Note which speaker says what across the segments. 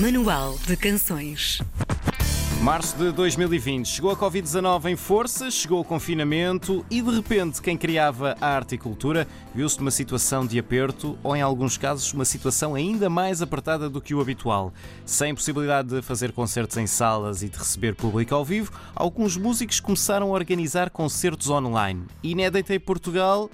Speaker 1: Manual de Canções.
Speaker 2: Março de 2020. Chegou a Covid-19 em força, chegou o confinamento e, de repente, quem criava a arte e cultura viu-se numa situação de aperto ou, em alguns casos, uma situação ainda mais apertada do que o habitual. Sem possibilidade de fazer concertos em salas e de receber público ao vivo, alguns músicos começaram a organizar concertos online. Inédita em Portugal,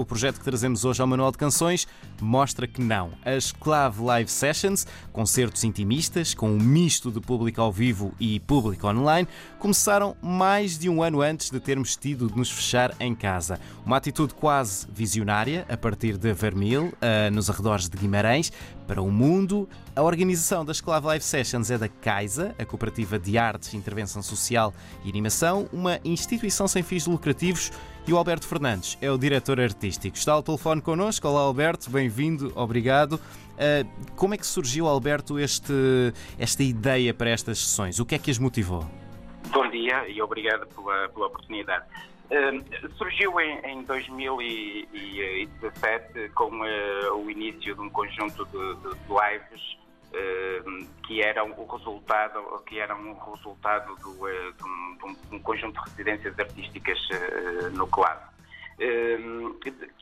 Speaker 2: o projeto que trazemos hoje ao Manual de Canções mostra que não. As Clave Live Sessions, concertos intimistas com um misto de público ao vivo e público online, começaram mais de um ano antes de termos tido de nos fechar em casa. Uma atitude quase visionária, a partir de Vermil, uh, nos arredores de Guimarães, para o mundo. A organização das Clave Live Sessions é da CAISA, a Cooperativa de Artes, Intervenção Social e Animação, uma instituição sem fins lucrativos e o Alberto Fernandes é o diretor artístico. Está ao telefone connosco. Olá, Alberto, bem-vindo, obrigado. Uh, como é que surgiu, Alberto, este, esta ideia para estas sessões? O que é que as motivou?
Speaker 3: Bom dia e obrigado pela, pela oportunidade. Uh, surgiu em, em, 2017 com uh, o início de um conjunto de, de lives que eram o resultado que eram um resultado do, eh, de, um, de, um, conjunto de residências artísticas eh, no. Ehm,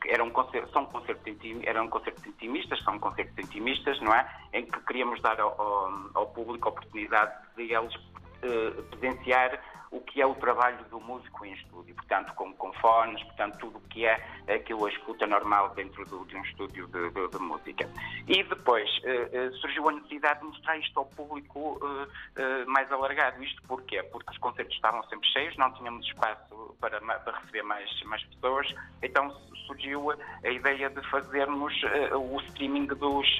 Speaker 3: eram concertos, são concertos eram concertos intimistas, são concertos intimistas, não é? Em que queríamos dar ao, ao, ao público a oportunidade de eles uh, presenciar o que é o trabalho do músico em estúdio, portanto, com, com fones, portanto, tudo o que é aquilo a escuta normal dentro do, de um estúdio de, de, de música. E depois uh, uh, surgiu a necessidade de mostrar isto ao público uh, mais alargado. Isto porquê? Porque os concertos estavam sempre cheios, não tínhamos espaço para, para receber mais, mais pessoas, então surgiu a ideia de fazermos o streaming dos,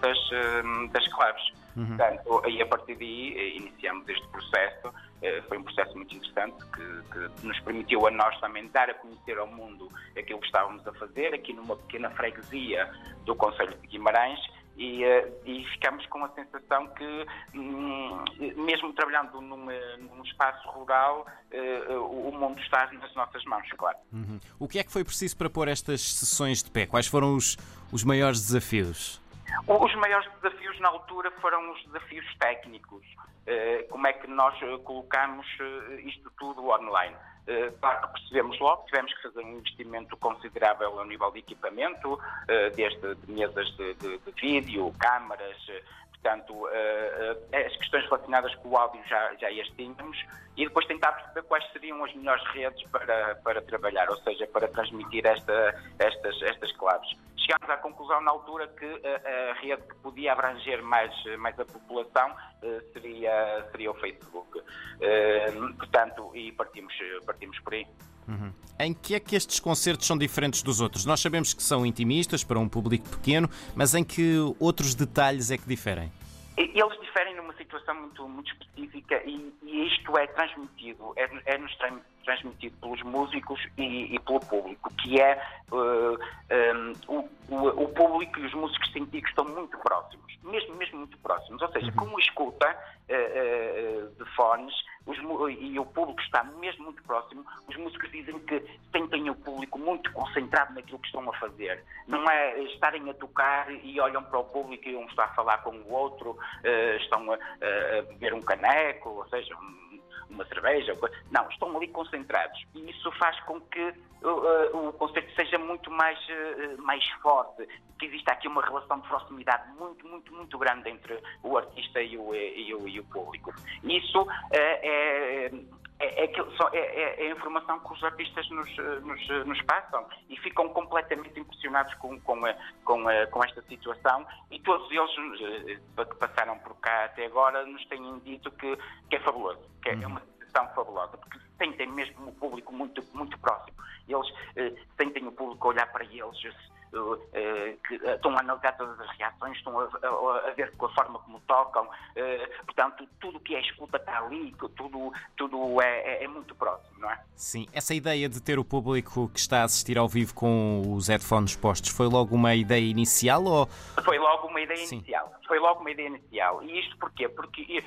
Speaker 3: das, das claves. Uhum. Portanto, e a partir daí iniciamos este processo eh, foi um processo muito interessante que, que, nos permitiu a nós também dar a conhecer ao mundo aquilo que estávamos a fazer aqui numa pequena freguesia do Conselho de Guimarães e, eh, e ficamos com a sensação que, hum, mesmo trabalhando num, num espaço rural, o mundo está nas nossas mãos, claro.
Speaker 2: Uhum. O que é que foi preciso para pôr estas sessões de pé? Quais foram os, os maiores desafios?
Speaker 3: Os maiores desafios na altura foram os desafios técnicos. Eh, como é que nós eh, colocamos eh, isto tudo online. Claro que percebemos logo, tivemos que fazer um investimento considerável a nível de equipamento, desde mesas de, de, de vídeo, câmaras, portanto, as questões relacionadas com o áudio já, já as tínhamos, e depois tentar perceber quais seriam as melhores redes para, para trabalhar, ou seja, para transmitir esta, estas, estas claves chegámos à conclusão na altura que a, a rede que podia abranger mais, mais a população eh, seria, seria o Facebook. Eh, portanto, e partimos, partimos por aí.
Speaker 2: Uhum. Em que é que estes concertos são diferentes dos outros? Nós sabemos que são intimistas para um público pequeno, mas em que outros detalhes é que diferem?
Speaker 3: Eles diferem numa situação muito, muito específica e, e isto é transmitido, é, é nos transmitido pelos músicos e, e pelo público, que é uh, um, o, o, o, público e os músicos que estão muito próximos, mesmo, mesmo muito próximos. Ou seja, uhum. com escuta uh, uh, de fones os, e o público está mesmo muito próximo, os músicos dizem que sentem o público muito concentrado naquilo que estão a fazer. Não é estarem a tocar e olham para o público e um está a falar com o outro, estão a, a beber um caneco, ou seja, um, uma cerveja, não, estão ali concentrados e isso faz com que uh, uh, o conceito seja muito mais, uh, mais forte, que exista aqui uma relação de proximidade muito, muito, muito grande entre o artista e o, e o, e o público. Isso é, é, é, é, é, a informação que os artistas nos, nos, nos, passam e ficam completamente impressionados com, com, com, com esta situação e todos eles que passaram por cá até agora nos têm dito que, que é fabuloso, que é uma situação fabulosa, porque sentem mesmo o público muito, muito próximo. Eles eh, sentem o público a olhar para eles, eh, que eh, estão a analisar todas as reações, estão a, a, a ver com a forma como tocam, eh, portanto, tudo que é escuta está ali, tudo, tudo é, é, é, muito próximo, não é?
Speaker 2: Sim, essa ideia de ter o público que está a assistir ao vivo com os headphones postos foi logo uma ideia inicial ou...
Speaker 3: Foi logo uma ideia Sim. inicial, foi logo uma ideia inicial. E isto porquê? Porque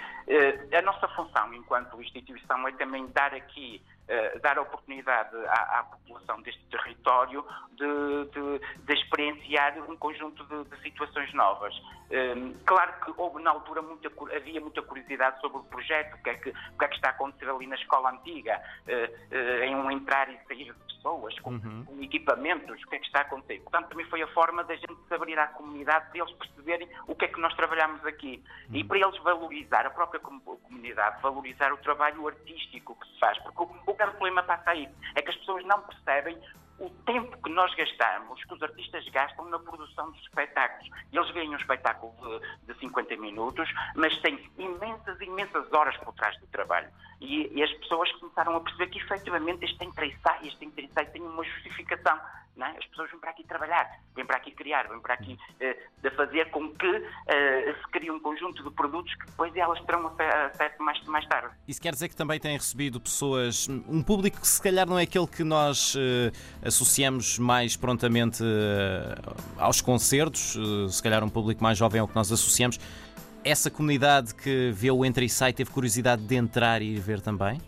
Speaker 3: a nossa função enquanto instituição é também dar aqui uh, dar a oportunidade à, à, população deste território de, de, de experienciar um conjunto de, de situações novas. Um, claro que houve na altura muita, havia muita curiosidade sobre o projeto, o que é que, o que, é que está a acontecer ali na escola antiga, uh, uh, em um entrar e sair de pessoas, com, uhum. com, equipamentos, o que é que está a acontecer. Portanto, também foi a forma da gente se abrir à comunidade, para eles perceberem o que é que nós trabalhamos aqui. Uhum. E para eles valorizar, a própria comunidade, valorizar o trabalho artístico que se faz. Porque o, o grande problema passa aí, é que as pessoas não percebem o tempo que nós gastamos, que os artistas gastam na produção dos espetáculos. Eles veem um espetáculo de, de 50 minutos, mas têm imensas, imensas horas por trás do trabalho. E, e as pessoas começaram a perceber que, efetivamente, este ensaio, este ensaio tem uma justificação. É? As pessoas vêm para aqui trabalhar, vêm para aqui criar, vêm para aqui uh, fazer com que uh, se crie um conjunto de produtos que depois elas terão acesso mais, mais tarde.
Speaker 2: Isso quer dizer que também têm recebido pessoas, um público que se calhar não é aquele que nós uh, associamos mais prontamente aos concertos, se calhar um público mais jovem é o que nós associamos. Essa comunidade que vê o Entra e Sai teve curiosidade de entrar e ver também?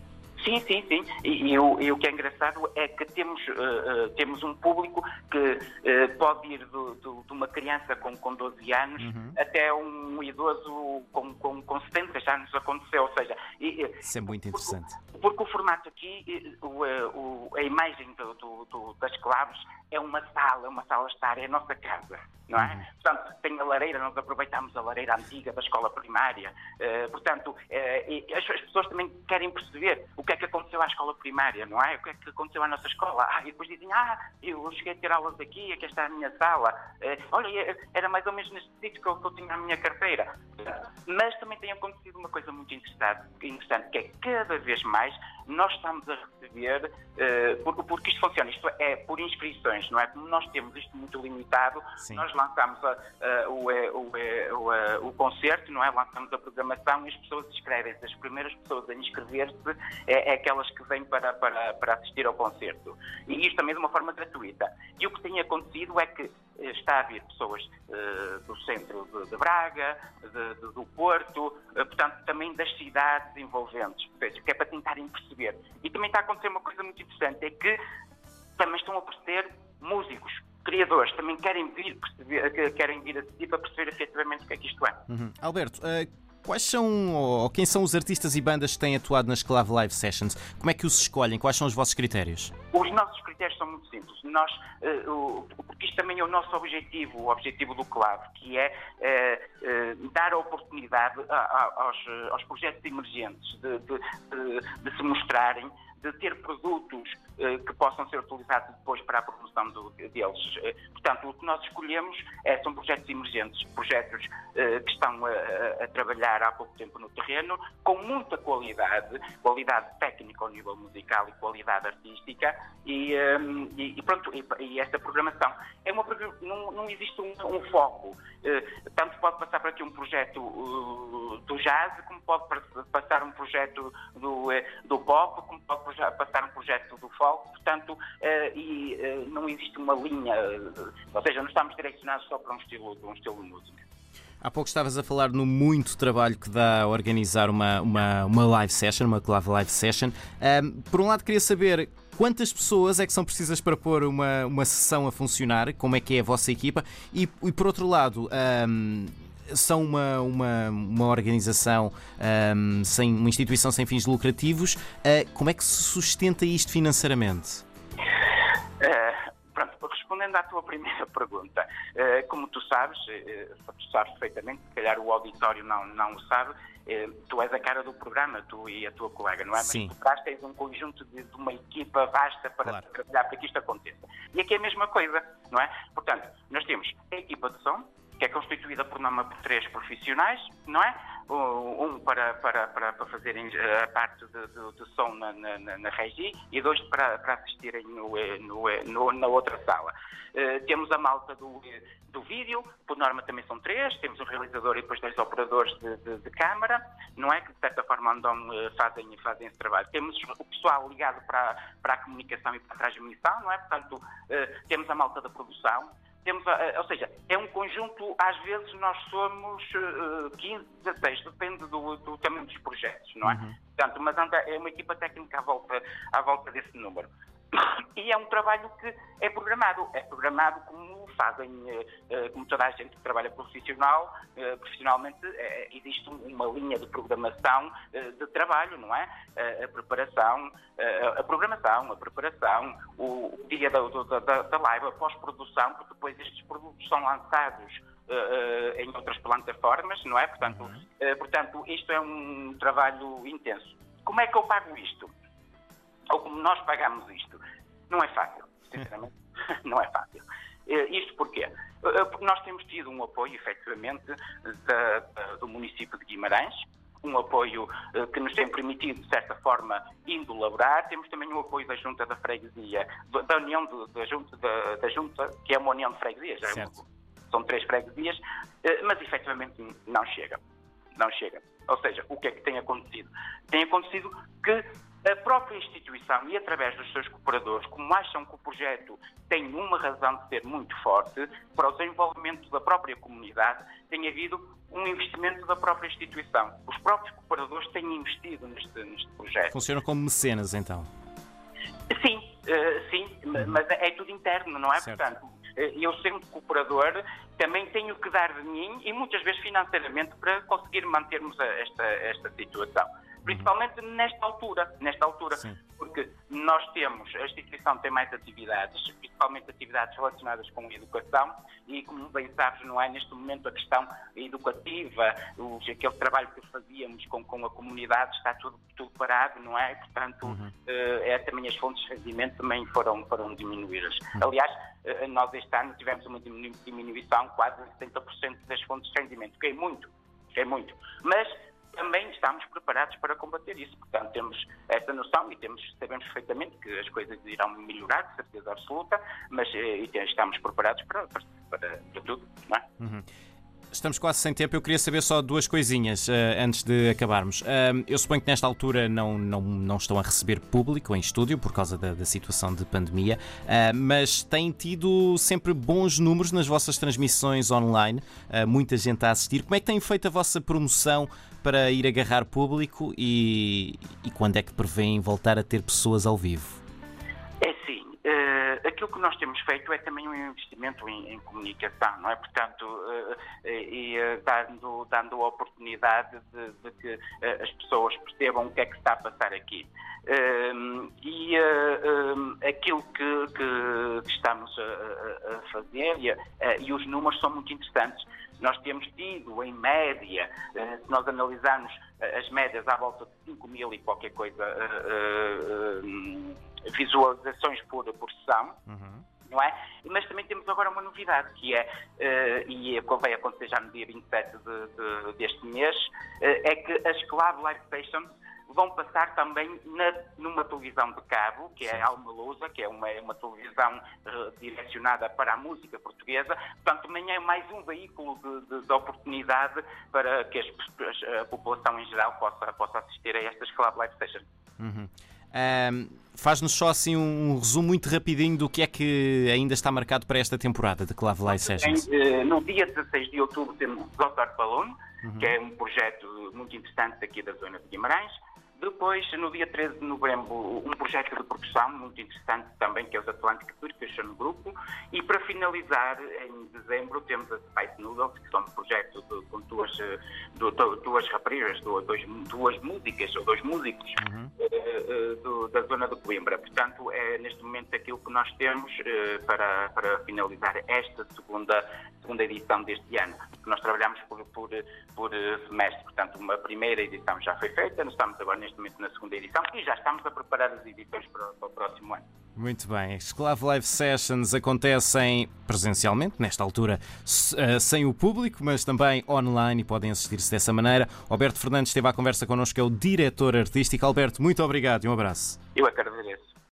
Speaker 3: Sim, sim, sim. E, e, o, e, o, que é engraçado é que temos, uh, uh, temos um público que uh, pode ir do, do, de uma criança com, com 12 anos uhum. até um idoso com, com, com 70, já nos aconteceu. Ou seja,
Speaker 2: e, Isso é muito interessante.
Speaker 3: Porque, porque o formato aqui, o, o, a imagem do, das claves é uma sala, uma sala estar, é a nossa casa não é? Uhum. Portanto, tem a lareira, nós aproveitamos a lareira antiga da escola primária, uh, portanto, uh, as, as, pessoas também querem perceber o que é que aconteceu à escola primária, não é? O que é que aconteceu à nossa escola? Ah, e depois dizem, ah, eu cheguei a ter aulas aqui, aqui está a minha sala, uh, olha, era mais ou menos neste sítio que eu, que eu tinha a minha carteira. Mas também tem acontecido uma coisa muito interessante, interessante que é cada vez mais nós estamos a receber, porque, porque isto funciona, isto é por inscrições, não é? Como nós temos isto muito limitado, Sim. nós a, o, eh, o, eh, o, o, o, concerto, não é? Lançamos a programação e as pessoas inscrevem-se. As primeiras pessoas a inscrever-se é, é, aquelas que vêm para, para, para assistir ao concerto. E isto também de uma forma gratuita. E o que tem acontecido é que está a haver pessoas uh, do centro de, de Braga, de, de, do Porto, uh, portanto, também das cidades envolventes, seja, que é para tentarem perceber. E também está a acontecer uma coisa muito interessante, é que também estão a aparecer músicos, criadores, também querem vir, perceber, querem vir assistir para perceber efetivamente o que é que isto é.
Speaker 2: Uhum. Alberto, uh Quais são, ou quem são os artistas e bandas que têm atuado nas Clave Live Sessions? Como é que os escolhem? Quais são os vossos critérios?
Speaker 3: Os nossos critérios são muito simples. Nós, uh, porque isto também é o nosso objetivo, o objetivo do Clave, que é uh, uh, dar a oportunidade a, a, aos, aos, projetos emergentes de, de, de, de se mostrarem de ter produtos eh, que possam ser utilizados depois para a promoção do, deles. Eh, portanto, o que nós escolhemos é, são projetos emergentes, projetos eh, que estão a, a, trabalhar há pouco tempo no terreno, com muita qualidade, qualidade técnica ao nível musical e qualidade artística, e, ehm, e, pronto, e, e, esta programação é uma não, não existe um, um foco. tanto pode passar por aqui um projeto uh, do jazz, como pode passar um projeto do, do pop, como pode passar um projeto do folk, portanto, uh, e uh, não existe uma linha, uh, ou seja, não estamos direcionados só para um estilo, um estilo de música.
Speaker 2: Há pouco estavas a falar no muito trabalho que dá a organizar uma, uma, uma live session, uma clave live session. Um, por um lado, queria saber quantas pessoas é que são precisas para pôr uma, uma sessão a funcionar, como é que é a vossa equipa, e, e por outro lado, um, são uma, uma, uma organização, um, sem, uma instituição sem fins lucrativos. Uh, como é que se sustenta isto financeiramente?
Speaker 3: Uh, pronto, respondendo à tua primeira pergunta, uh, como tu sabes, tu sabes perfeitamente, se calhar o auditório não, não o sabe, tu és a cara do programa, tu e a tua colega, não é?
Speaker 2: Sim.
Speaker 3: Mas tu tens um conjunto de, de, uma equipa vasta para claro. trabalhar para que isto aconteça. E aqui é a mesma coisa, não é? Portanto, nós temos a equipa de som, que é constituída por norma por três profissionais, não é? Um para, para, para, para fazerem eh, a parte de som na, na, na, regi e dois para, para assistirem no, eh, no, eh, no, na outra sala. Uh, temos a malta do, do vídeo, por norma também são três, temos um realizador e depois dois operadores de, de, de câmara, não é? Que de certa forma andam, fazem, fazem esse trabalho. Temos o pessoal ligado para, para a comunicação e para a transmissão, não é? Portanto, uh, temos a malta da produção, temos, ou seja, é um conjunto, às vezes nós somos 15, 16, depende do, do tamanho dos projetos, não é? Uhum. Portanto, mas anda, é uma equipa técnica à volta, à volta desse número. E é um trabalho que é programado. É programado como fazem, eh, eh, como toda a gente que trabalha profissional, eh, profissionalmente, existe uma linha de programação de trabalho, não é? A preparação, a programação, a preparação, o dia da, da, da live, a pós-produção, porque depois estes produtos são lançados em outras plataformas, não é? Portanto, uhum. portanto, isto é um trabalho intenso. Como é que eu pago isto? Ou como nós pagamos isto. Não é fácil, sinceramente, não é fácil. Eh, isto porquê? Eh, porque nós temos tido um apoio, efetivamente, da, do município de Guimarães, um apoio eh, que nos tem permitido, de certa forma, indo laborar. Temos também o apoio da Junta da Freguesia, da União de, da, Junta, da, da, Junta, que é uma União de Freguesias, é são três freguesias, mas efetivamente não chega. Não chega. Ou seja, o que é que tem acontecido? Tem acontecido que a própria instituição e através dos seus cooperadores, como acham que o projeto tem uma razão de ser muito forte para o desenvolvimento da própria comunidade, tem havido um investimento da própria instituição. Os próprios cooperadores têm investido neste, neste projeto.
Speaker 2: Funcionam como mecenas, então?
Speaker 3: Sim, uh, sim, uhum. mas é tudo interno, não é?
Speaker 2: Certo.
Speaker 3: Portanto, eh, eu sendo cooperador também tenho que dar de mim e muitas vezes financeiramente para conseguir mantermos esta, esta situação principalmente nesta altura, nesta altura, Sim. porque nós temos, a instituição tem mais atividades, principalmente atividades relacionadas com a educação e, como bem sabes, não é neste momento a questão educativa, os, aquele trabalho que fazíamos com, com a comunidade está tudo, tudo parado, não é? Portanto, uhum. é, também as fontes de rendimento também foram, foram diminuídas. Uhum. Aliás, eh, nós este ano tivemos uma diminuição quase de 70% das fontes de rendimento, que é muito, que é muito. Mas também estamos preparados para combater isso. Portanto, temos essa noção e temos, sabemos perfeitamente que as coisas irão melhorar, de certeza absoluta, mas eh, estamos preparados para, para, para, para tudo, não é?
Speaker 2: Uhum. Estamos quase sem tempo. Eu queria saber só duas coisinhas uh, antes de acabarmos. Uh, eu suponho que nesta altura não, não, não estão a receber público em estúdio por causa da, da situação de pandemia, uh, mas têm tido sempre bons números nas vossas transmissões online, muita gente a assistir. Como é que têm feito a vossa promoção para ir agarrar público e, e quando é que prevêem voltar a ter pessoas ao vivo?
Speaker 3: Aquilo que nós temos feito é também um investimento em, em comunicação, não é? Portanto, uh, e uh, dando, dando a oportunidade de, de que as pessoas percebam o que é que está a passar aqui. e aquilo que, que estamos a, a fazer e, e os números são muito interessantes. Nós temos tido, em média, se nós analisarmos as médias à volta de 5 mil e qualquer coisa visualizações por, por sessão. Uhum. Não é? Mas também temos agora uma novidade, que é, uh, e vai acontecer já no dia 27 de, de, deste mês, uh, é que as Club Live Stations vão passar também na, numa televisão de cabo, que é a Alma Lusa, que é uma, uma televisão uh, direcionada para a música portuguesa. Portanto, também é mais um veículo de, de, de oportunidade para que as, a população em geral possa, possa assistir a estas Club Live Stations.
Speaker 2: Uhum. Um, Faz-nos só assim um resumo muito rapidinho do que é que ainda está marcado para esta temporada de Clave Live Sessions.
Speaker 3: Eh, no dia 16 de outubro temos o Goddard Balloon, uhum. que é um projeto muito interessante aqui da zona de Guimarães. Depois, no dia 13 de novembro, um projeto de produção muito interessante também, que é os Atlantic Percussion Grupo. E para finalizar, em dezembro, temos a Spice Noodles, que são um projeto de, com duas, eh, duas raparigas, duas, duas músicas, ou dois músicos uhum. uh, do, da zona de Coimbra. Portanto, é neste momento aquilo que nós temos para, para finalizar esta segunda, segunda edição deste ano. Nós trabalhamos por, por, por semestre, portanto, uma primeira edição já foi feita, nós estamos agora neste momento na segunda edição e já estamos a preparar as edições para, para o próximo ano.
Speaker 2: Muito bem. Esclave Live Sessions acontecem presencialmente, nesta altura eh, sem o público, mas também online e podem assistir-se dessa maneira. Alberto Fernandes esteve à conversa connosco, é o diretor artístico. Alberto, muito obrigado e um abraço.
Speaker 3: Eu agradeço.